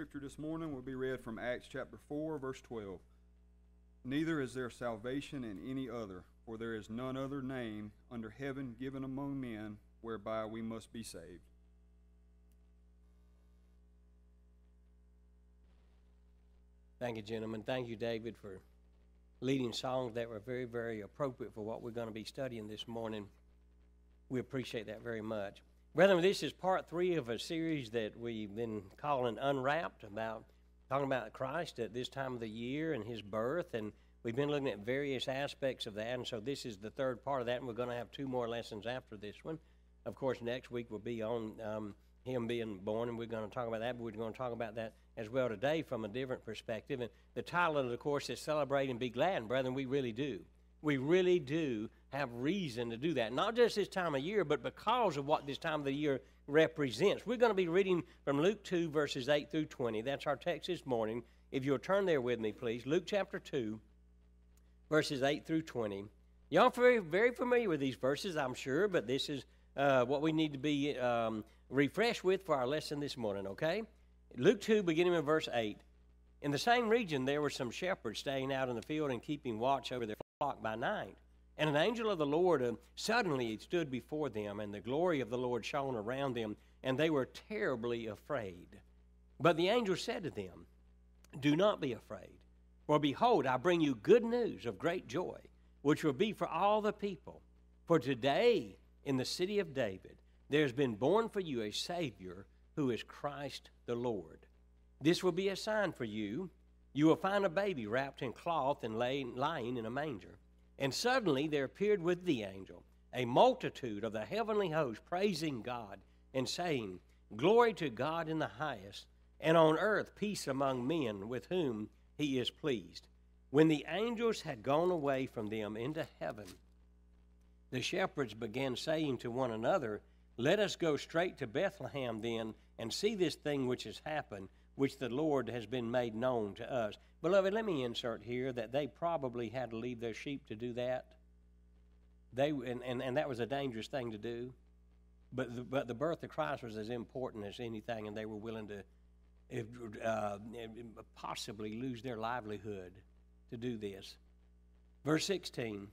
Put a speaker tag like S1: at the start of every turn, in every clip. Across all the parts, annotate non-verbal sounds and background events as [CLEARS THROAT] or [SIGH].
S1: Scripture this morning will be read from Acts chapter 4, verse 12. Neither is there salvation in any other, for there is none other name under heaven given among men whereby we must be saved.
S2: Thank you, gentlemen. Thank you, David, for leading songs that were very, very appropriate for what we're going to be studying this morning. We appreciate that very much. Brethren, this is part three of a series that we've been calling Unwrapped about talking about Christ at this time of the year and his birth. And we've been looking at various aspects of that. And so this is the third part of that. And we're going to have two more lessons after this one. Of course, next week will be on um, him being born, and we're going to talk about that. But we're going to talk about that as well today from a different perspective. And the title of the course is Celebrate and Be Glad. And brethren, we really do. We really do have reason to do that. Not just this time of year, but because of what this time of the year represents. We're going to be reading from Luke 2, verses 8 through 20. That's our text this morning. If you'll turn there with me, please. Luke chapter 2, verses 8 through 20. Y'all very, very familiar with these verses, I'm sure, but this is uh, what we need to be um, refreshed with for our lesson this morning, okay? Luke 2, beginning with verse 8. In the same region, there were some shepherds staying out in the field and keeping watch over their flock by night. And an angel of the Lord uh, suddenly stood before them, and the glory of the Lord shone around them, and they were terribly afraid. But the angel said to them, Do not be afraid, for behold, I bring you good news of great joy, which will be for all the people. For today, in the city of David, there has been born for you a Savior who is Christ the Lord. This will be a sign for you. You will find a baby wrapped in cloth and lying in a manger. And suddenly there appeared with the angel a multitude of the heavenly host praising God and saying, Glory to God in the highest, and on earth peace among men with whom he is pleased. When the angels had gone away from them into heaven, the shepherds began saying to one another, Let us go straight to Bethlehem then and see this thing which has happened, which the Lord has been made known to us. Beloved, let me insert here that they probably had to leave their sheep to do that. They and, and, and that was a dangerous thing to do. But the, but the birth of Christ was as important as anything, and they were willing to uh, possibly lose their livelihood to do this. Verse 16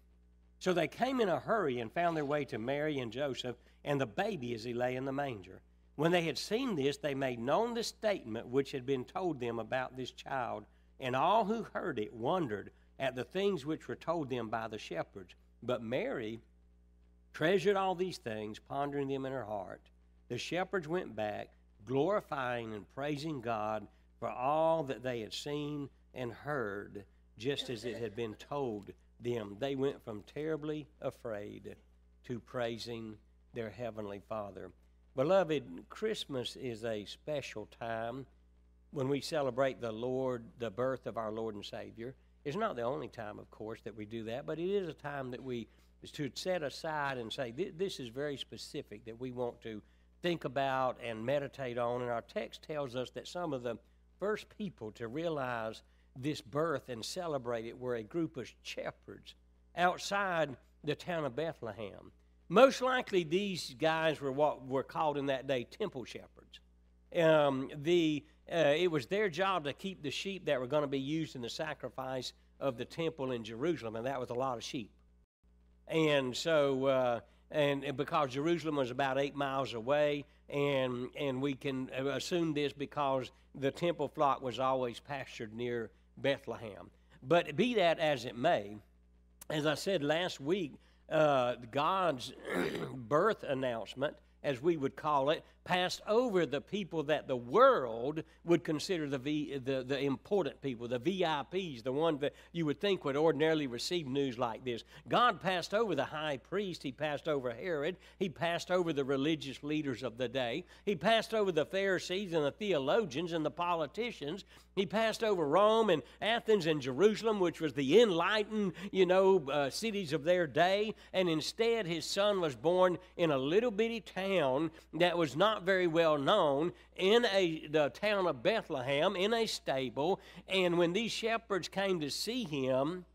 S2: So they came in a hurry and found their way to Mary and Joseph and the baby as he lay in the manger. When they had seen this, they made known the statement which had been told them about this child, and all who heard it wondered at the things which were told them by the shepherds. But Mary treasured all these things, pondering them in her heart. The shepherds went back, glorifying and praising God for all that they had seen and heard, just as it had been told them. They went from terribly afraid to praising their heavenly Father. Beloved, Christmas is a special time when we celebrate the Lord, the birth of our Lord and Savior. It's not the only time, of course, that we do that, but it is a time that we to set aside and say this is very specific that we want to think about and meditate on. And our text tells us that some of the first people to realize this birth and celebrate it were a group of shepherds outside the town of Bethlehem. Most likely, these guys were what were called in that day temple shepherds. Um, the uh, it was their job to keep the sheep that were going to be used in the sacrifice of the temple in Jerusalem, and that was a lot of sheep. And so, uh, and, and, because Jerusalem was about eight miles away, and and we can assume this because the temple flock was always pastured near Bethlehem. But be that as it may, as I said last week, uh, God's [CLEARS THROAT] birth announcement, as we would call it, passed over the people that the world would consider the, v, the, the important people, the VIPs, the ones that you would think would ordinarily receive news like this. God passed over the high priest, he passed over Herod, he passed over the religious leaders of the day, he passed over the Pharisees and the theologians and the politicians, he passed over Rome and Athens and Jerusalem, which was the enlightened, you know, uh, cities of their day, and instead his son was born in a little bitty town that was not not very well known in a, the town of Bethlehem in a stable. And when these shepherds came to see him,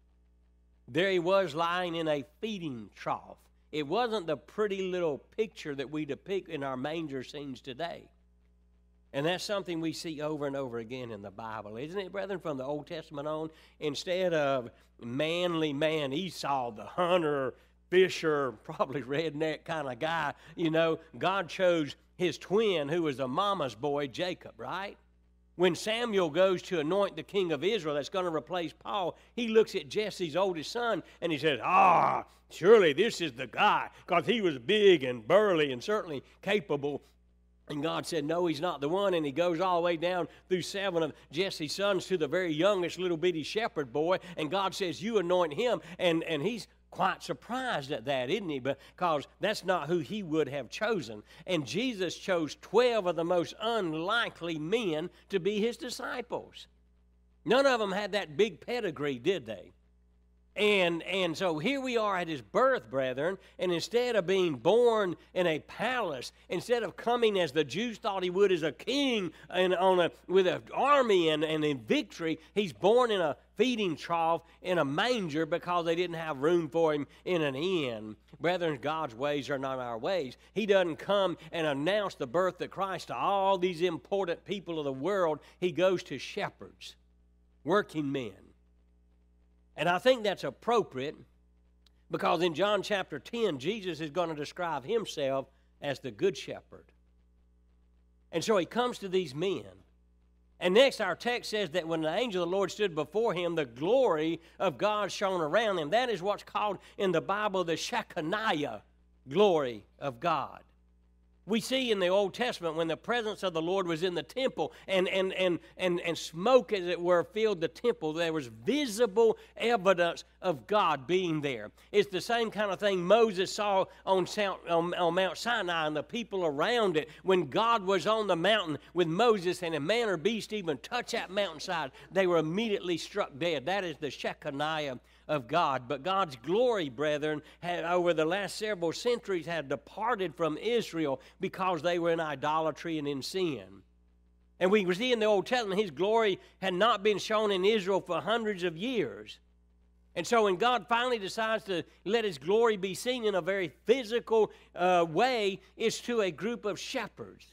S2: there he was lying in a feeding trough. It wasn't the pretty little picture that we depict in our manger scenes today. And that's something we see over and over again in the Bible, isn't it, brethren, from the Old Testament on? Instead of manly man, Esau, the hunter, fisher, [LAUGHS] probably redneck kind of guy, you know, God chose his twin, who was a mama's boy, Jacob, right? When Samuel goes to anoint the king of Israel that's going to replace Paul, he looks at Jesse's oldest son and he says, Ah, surely this is the guy, because he was big and burly and certainly capable and God said, No, he's not the one. And he goes all the way down through seven of Jesse's sons to the very youngest little bitty shepherd boy. And God says, You anoint him. And, and he's quite surprised at that, isn't he? Because that's not who he would have chosen. And Jesus chose 12 of the most unlikely men to be his disciples. None of them had that big pedigree, did they? And, and so here we are at his birth, brethren, and instead of being born in a palace, instead of coming as the Jews thought he would as a king and on a, with an army and, and in victory, he's born in a feeding trough in a manger because they didn't have room for him in an inn. Brethren, God's ways are not our ways. He doesn't come and announce the birth of Christ to all these important people of the world. He goes to shepherds, working men and I think that's appropriate because in John chapter 10, Jesus is going to describe himself as the good shepherd. And so he comes to these men. And next, our text says that when the angel of the Lord stood before him, the glory of God shone around him. That is what's called in the Bible the Shekinah glory of God. We see in the Old Testament when the presence of the Lord was in the temple and, and, and, and, and smoke, as it were, filled the temple, there was visible evidence of God being there. It's the same kind of thing Moses saw on, on, Mount Sinai and the people around it. When God was on the mountain with Moses and a man or beast even touch that mountainside, they were immediately struck dead. That is the Shekinah of God. But God's glory, brethren, had over the last several centuries had departed from Israel because they were in idolatry and in sin. And we see in the Old Testament his glory had not been shown in Israel for hundreds of years. And so when God finally decides to let his glory be seen in a very physical uh, way, it's to a group of shepherds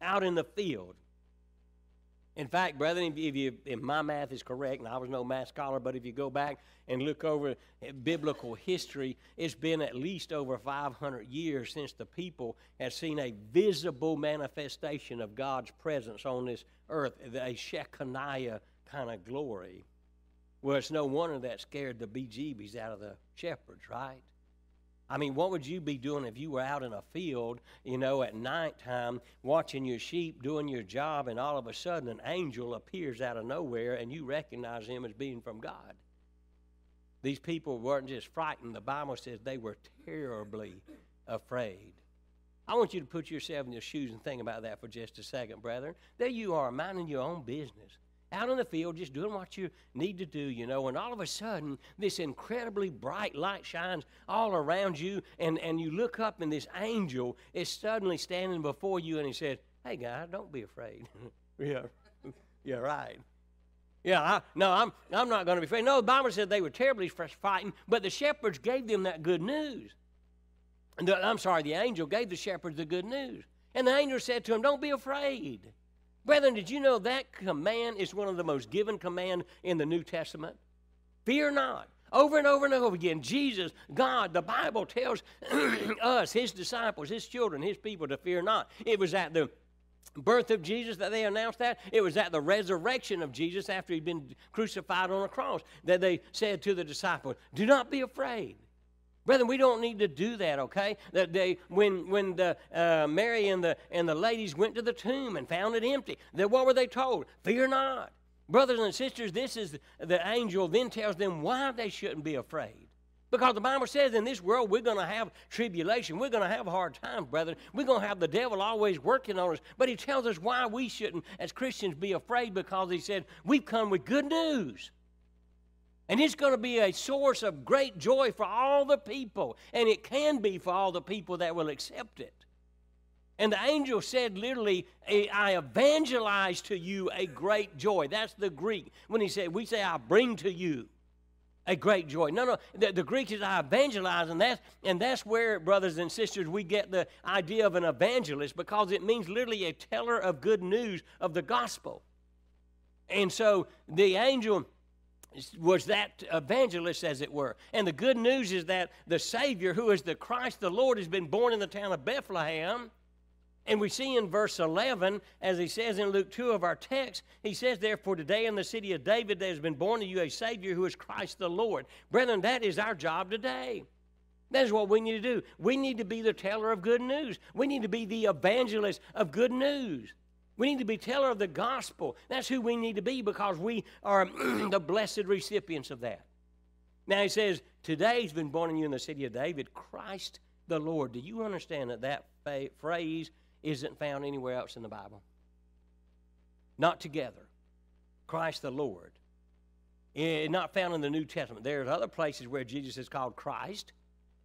S2: out in the field. In fact, brethren, if, you, if my math is correct, and I was no math scholar, but if you go back and look over biblical history, it's been at least over 500 years since the people have seen a visible manifestation of God's presence on this earth, a Shekinah kind of glory. Well, it's no wonder that scared the bejeebies out of the shepherds, right? I mean, what would you be doing if you were out in a field, you know, at nighttime, watching your sheep, doing your job, and all of a sudden an angel appears out of nowhere and you recognize him as being from God? These people weren't just frightened. The Bible says they were terribly afraid. I want you to put yourself in your shoes and think about that for just a second, brethren. There you are, minding your own business out in the field just doing what you need to do, you know, and all of a sudden this incredibly bright light shines all around you, and, and you look up and this angel is suddenly standing before you and he says, Hey guy, don't be afraid. [LAUGHS] yeah. Yeah, right. Yeah, I, no, I'm, I'm not going to be afraid. No, the Bible said they were terribly frightened, but the shepherds gave them that good news. The, I'm sorry, the angel gave the shepherds the good news. And the angel said to them, Don't be afraid. Brethren, did you know that command is one of the most given command in the New Testament? Fear not. Over and over and over again, Jesus, God, the Bible tells [CLEARS THROAT] us, His disciples, His children, His people to fear not. It was at the birth of Jesus that they announced that. It was at the resurrection of Jesus after he'd been crucified on a cross that they said to the disciples, Do not be afraid. Brethren, we don't need to do that, okay? That day when when the uh, Mary and the and the ladies went to the tomb and found it empty, that what were they told? Fear not. Brothers and sisters, this is the angel then tells them why they shouldn't be afraid. Because the Bible says in this world we're going to have tribulation. We're going to have a hard times, brethren. We're going to have the devil always working on us. But he tells us why we shouldn't, as Christians, be afraid because he said, We've come with good news. And it's going to be a source of great joy for all the people. And it can be for all the people that will accept it. And the angel said literally, I evangelize to you a great joy. That's the Greek. When he said, we say, I bring to you a great joy. No, no, the, the Greek is I evangelize, and that's, and that's where, brothers and sisters, we get the idea of an evangelist because it means literally a teller of good news of the gospel. And so the angel was that evangelist, as it were. And the good news is that the Savior, who is the Christ the Lord, has been born in the town of Bethlehem. And we see in verse 11, as he says in Luke 2 of our text, he says, Therefore, today in the city of David there has been born to you a Savior who is Christ the Lord. Brethren, that is our job today. That is what we need to do. We need to be the teller of good news. We need to be the evangelist of good news. We need to be teller of the gospel. That's who we need to be because we are [CLEARS THROAT] the blessed recipients of that. Now he says, Today's been born in you in the city of David, Christ the Lord. Do you understand that that phrase isn't found anywhere else in the Bible. Not together. Christ the Lord. It's not found in the New Testament. There's other places where Jesus is called Christ.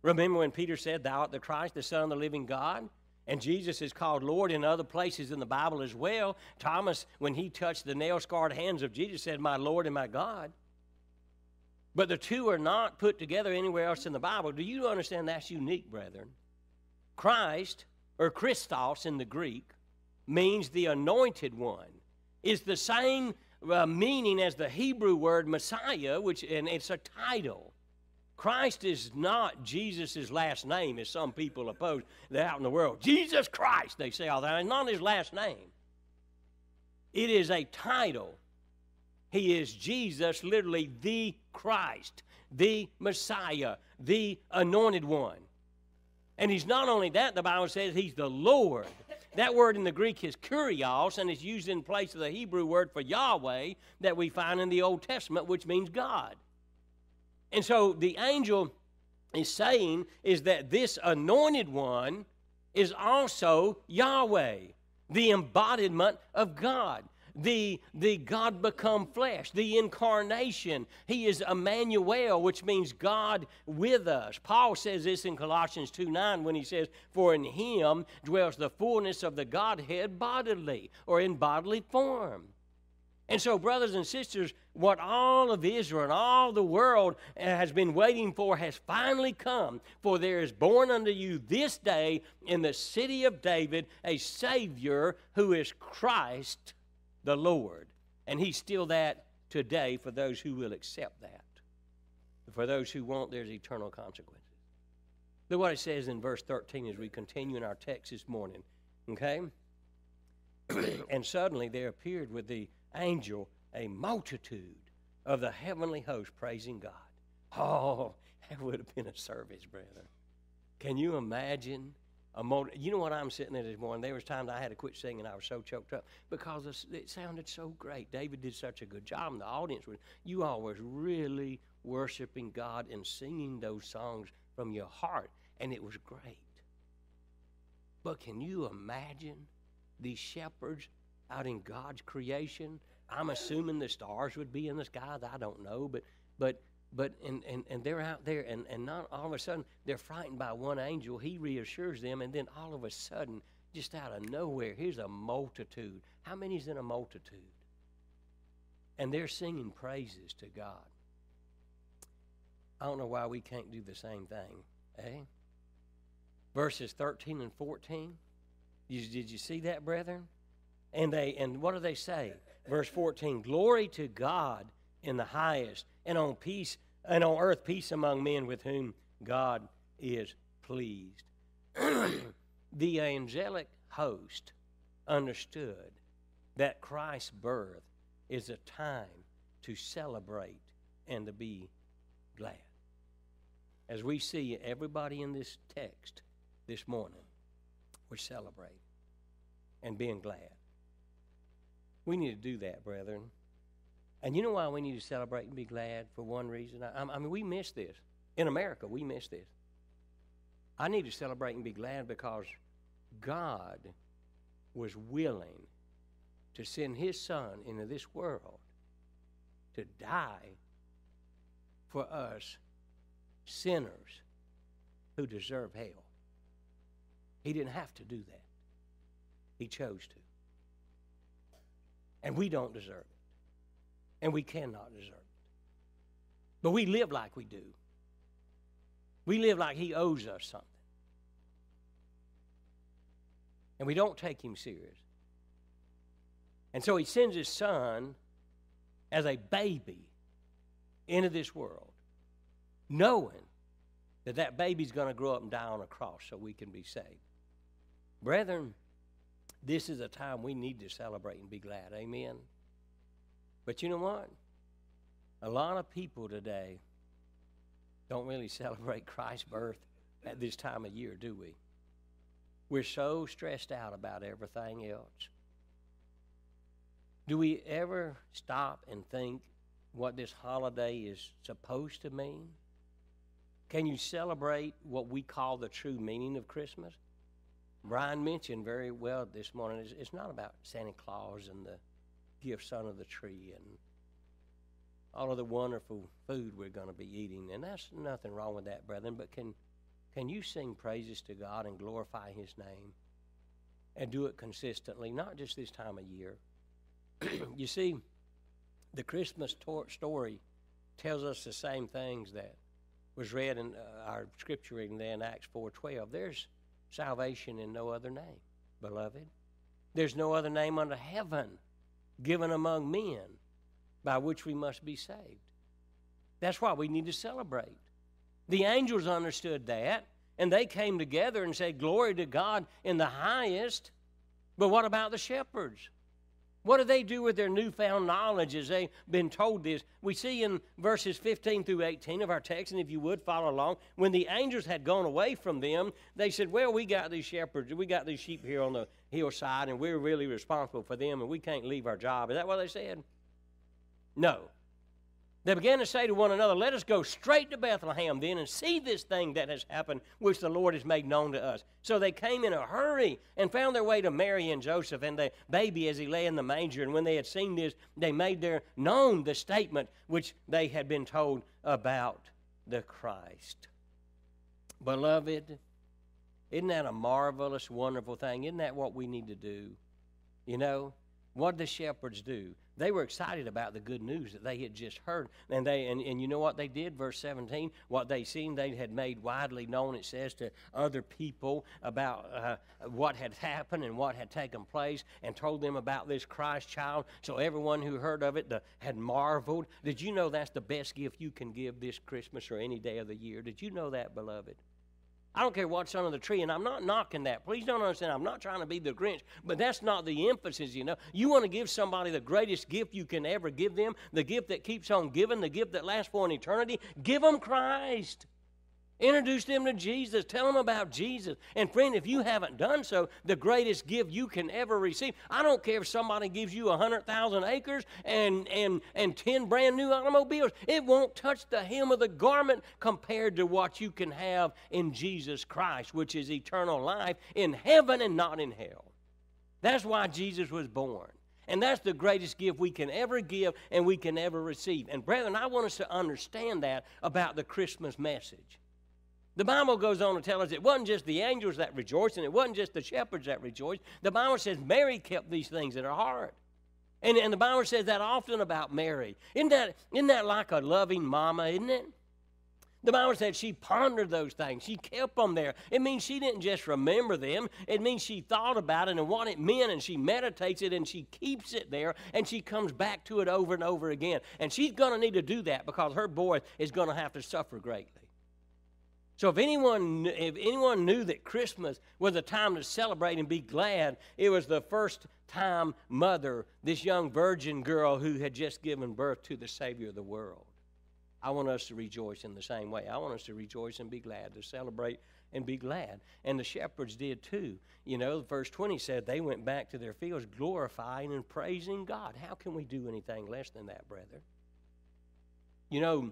S2: Remember when Peter said, Thou art the Christ, the Son of the living God? And Jesus is called Lord in other places in the Bible as well. Thomas, when he touched the nail scarred hands of Jesus, said, My Lord and my God. But the two are not put together anywhere else in the Bible. Do you understand that's unique, brethren? Christ or Christos in the Greek, means the anointed one. Is the same uh, meaning as the Hebrew word Messiah, which and it's a title. Christ is not Jesus' last name, as some people oppose. They're out in the world. Jesus Christ, they say all that. It's not his last name. It is a title. He is Jesus, literally the Christ, the Messiah, the anointed one. And he's not only that, the Bible says he's the Lord. That word in the Greek is kurios, and it's used in place of the Hebrew word for Yahweh that we find in the Old Testament, which means God. And so the angel is saying is that this anointed one is also Yahweh, the embodiment of God the, the God become flesh, the incarnation. He is Emmanuel, which means God with us. Paul says this in Colossians 2 9 when he says, For in him dwells the fullness of the Godhead bodily, or in bodily form. And so, brothers and sisters, what all of Israel and all the world has been waiting for has finally come. For there is born unto you this day in the city of David a Savior who is Christ the Lord. And He's still that today for those who will accept that. For those who won't, there's eternal consequences. Look what it says in verse 13 as we continue in our text this morning. Okay? [CLEARS THROAT] and suddenly there appeared with the angel a multitude of the heavenly host praising God. Oh, [LAUGHS] that would have been a service, brother. Can you imagine a motor, you know what I'm sitting there this morning? There was times I had to quit singing. I was so choked up because it sounded so great. David did such a good job, and the audience was. You all was really worshiping God and singing those songs from your heart, and it was great. But can you imagine these shepherds out in God's creation? I'm assuming the stars would be in the sky. I don't know, but but but and, and, and they're out there and, and not all of a sudden they're frightened by one angel. He reassures them and then all of a sudden just out of nowhere here's a multitude. How many's in a multitude? And they're singing praises to god. I don't know why we can't do the same thing eh? Verses 13 and 14 you, did you see that brethren and they and what do they say verse 14 glory to god in the highest, and on peace and on earth peace among men with whom God is pleased. [CLEARS THROAT] the angelic host understood that Christ's birth is a time to celebrate and to be glad. As we see everybody in this text this morning, we're celebrating and being glad. We need to do that, brethren. And you know why we need to celebrate and be glad for one reason? I, I, mean, we miss this. In America, we miss this. I need to celebrate and be glad because God was willing to send His Son into this world to die for us sinners who deserve hell. He didn't have to do that, He chose to. And we don't deserve it and we cannot deserve it. But we live like we do. We live like he owes us something. And we don't take him serious. And so he sends his son as a baby into this world, knowing that that baby's going to grow up and die on a cross so we can be saved. Brethren, this is a time we need to celebrate and be glad. Amen. But you know what? A lot of people today don't really [LAUGHS] celebrate Christ's birth at this time of year, do we? We're so stressed out about everything else. Do we ever stop and think what this holiday is supposed to mean? Can you celebrate what we call the true meaning of Christmas? Brian mentioned very well this morning it's, it's not about Santa Claus and the gifts under the tree and all of the wonderful food we're going to be eating. And that's nothing wrong with that, brethren. But can, can you sing praises to God and glorify His name and do it consistently, not just this time of year? [CLEARS THROAT] you see, the Christmas tor- story tells us the same things that was read in uh, our scripture reading there in Acts 4.12. There's salvation in no other name, beloved. There's no other name under heaven given among men by which we must be saved. That's why we need to celebrate. The angels understood that, and they came together and said, Glory to God in the highest. But what about the shepherds? What do they do with their newfound knowledge as they've been told this? We see in verses 15 through 18 of our text, and if you would follow along, when the angels had gone away from them, they said, Well, we got these shepherds, we got these sheep here on the hillside, and we're really responsible for them, and we can't leave our job. Is that what they said? No. They began to say to one another, Let us go straight to Bethlehem then and see this thing that has happened, which the Lord has made known to us. So they came in a hurry and found their way to Mary and Joseph and the baby as he lay in the manger. And when they had seen this, they made their known the statement which they had been told about the Christ. Beloved, isn't that a marvelous, wonderful thing? Isn't that what we need to do? You know, what the shepherds do? They were excited about the good news that they had just heard. And they and, and you know what they did, verse 17? What they seen, they had made widely known, it says, to other people about uh, what had happened and what had taken place and told them about this Christ child. So everyone who heard of it the, had marveled. Did you know that's the best gift you can give this Christmas or any day of the year? Did you know that, beloved? I don't care what's under the tree, and I'm not knocking that. Please don't understand. I'm not trying to be the Grinch, but that's not the emphasis, you know. You want to give somebody the greatest gift you can ever give them, the gift that keeps on giving, the gift that lasts for an eternity. Give them Christ. Introduce them to Jesus. Tell them about Jesus. And friend, if you haven't done so, the greatest gift you can ever receive. I don't care if somebody gives you a hundred thousand acres and and and ten brand new automobiles. It won't touch the hem of the garment compared to what you can have in Jesus Christ, which is eternal life in heaven and not in hell. That's why Jesus was born. And that's the greatest gift we can ever give and we can ever receive. And brethren, I want us to understand that about the Christmas message. The Bible goes on to tell us it wasn't just the angels that rejoiced, and it wasn't just the shepherds that rejoiced. The Bible says Mary kept these things in her heart. And, and the Bible says that often about Mary. Isn't that, isn't that like a loving mama, isn't it? The Bible said she pondered those things. She kept them there. It means she didn't just remember them. It means she thought about it and what it meant, and she meditates it and she keeps it there, and she comes back to it over and over again. And she's going to need to do that because her boy is going to have to suffer greatly. So if anyone if anyone knew that Christmas was a time to celebrate and be glad, it was the first time mother, this young virgin girl who had just given birth to the Savior of the world. I want us to rejoice in the same way. I want us to rejoice and be glad, to celebrate and be glad. And the shepherds did too. You know, verse 20 said they went back to their fields glorifying and praising God. How can we do anything less than that, brother? You know,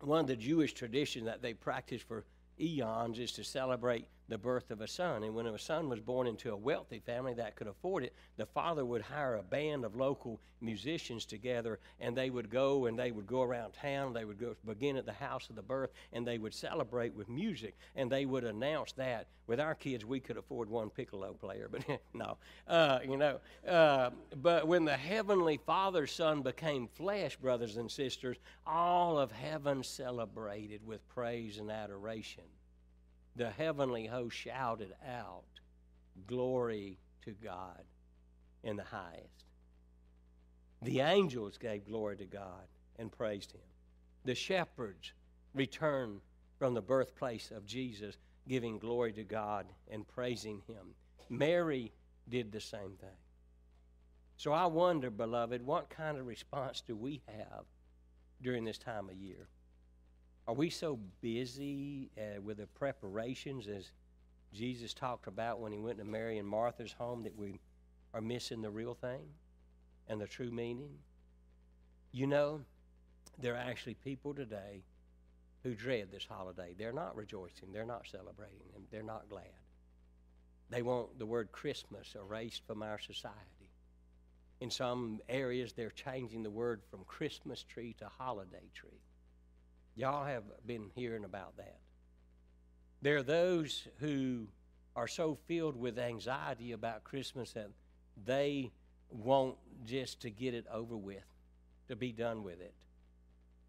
S2: one of the Jewish traditions that they practiced for eons is to celebrate the birth of a son. And when a son was born into a wealthy family that could afford it, the father would hire a band of local musicians together and they would go and they would go around town. They would go begin at the house of the birth and they would celebrate with music and they would announce that. With our kids, we could afford one piccolo player, [LAUGHS] but no, uh, you know. Uh, but when the heavenly Father's Son became flesh, brothers and sisters, all of heaven celebrated with praise and adoration the heavenly host shouted out, Glory to God in the highest. The angels gave glory to God and praised him. The shepherds returned from the birthplace of Jesus, giving glory to God and praising him. Mary did the same thing. So I wonder, beloved, what kind of response do we have during this time of year? Are we so busy uh, with the preparations as Jesus talked about when he went to Mary and Martha's home that we are missing the real thing and the true meaning? You know, there are actually people today who dread this holiday. They're not rejoicing, they're not celebrating, and they're not glad. They want the word Christmas erased from our society. In some areas, they're changing the word from Christmas tree to holiday tree. Y'all have been hearing about that. There are those who are so filled with anxiety about Christmas that they want just to get it over with, to be done with it.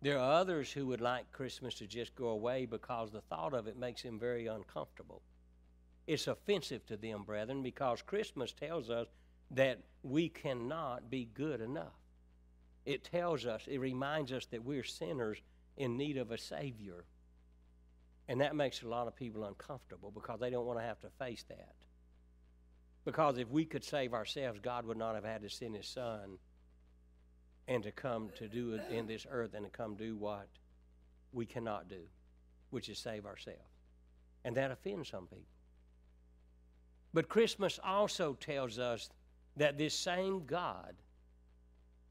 S2: There are others who would like Christmas to just go away because the thought of it makes them very uncomfortable. It's offensive to them, brethren, because Christmas tells us that we cannot be good enough. It tells us, it reminds us that we're sinners in need of a Savior. And that makes a lot of people uncomfortable because they don't want to have to face that. Because if we could save ourselves, God would not have had to send His Son and to come to do it in this earth and to come do what we cannot do, which is save ourselves. And that offends some people. But Christmas also tells us that this same God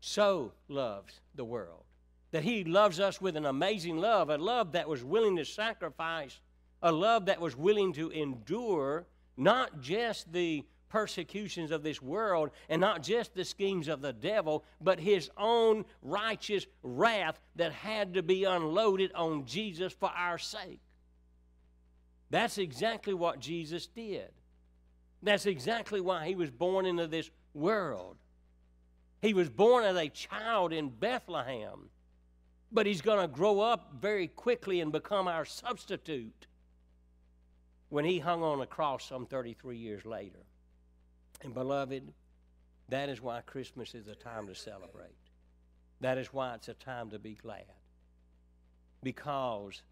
S2: so loves the world that He loves us with an amazing love, a love that was willing to sacrifice, a love that was willing to endure not just the persecutions of this world and not just the schemes of the devil, but His own righteous wrath that had to be unloaded on Jesus for our sake. That's exactly what Jesus did. That's exactly why He was born into this world. He was born as a child in Bethlehem but he's going to grow up very quickly and become our substitute when he hung on a cross some 33 years later. And, beloved, that is why Christmas is a time to celebrate. That is why it's a time to be glad. Because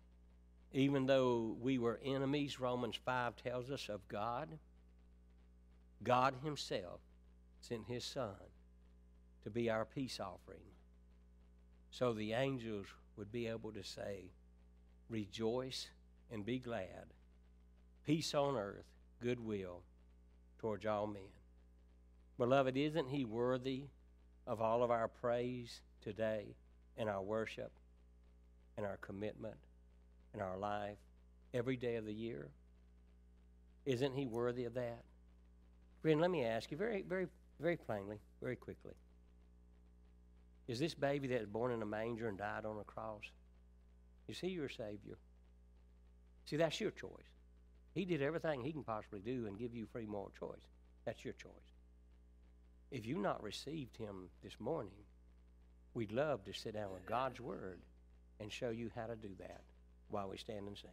S2: even though we were enemies, Romans 5 tells us of God, God Himself sent His Son to be our peace offering so the angels would be able to say, Rejoice and be glad, peace on earth, goodwill towards all men. Beloved, isn't He worthy of all of our praise today and our worship and our commitment and our life every day of the year? Isn't He worthy of that? Friend, let me ask you very, very, very plainly, very quickly. Is this baby that was born in a manger and died on a cross? Is he your Savior? See, that's your choice. He did everything he can possibly do and give you free moral choice. That's your choice. If you've not received him this morning, we'd love to sit down with God's Word and show you how to do that while we stand and sing.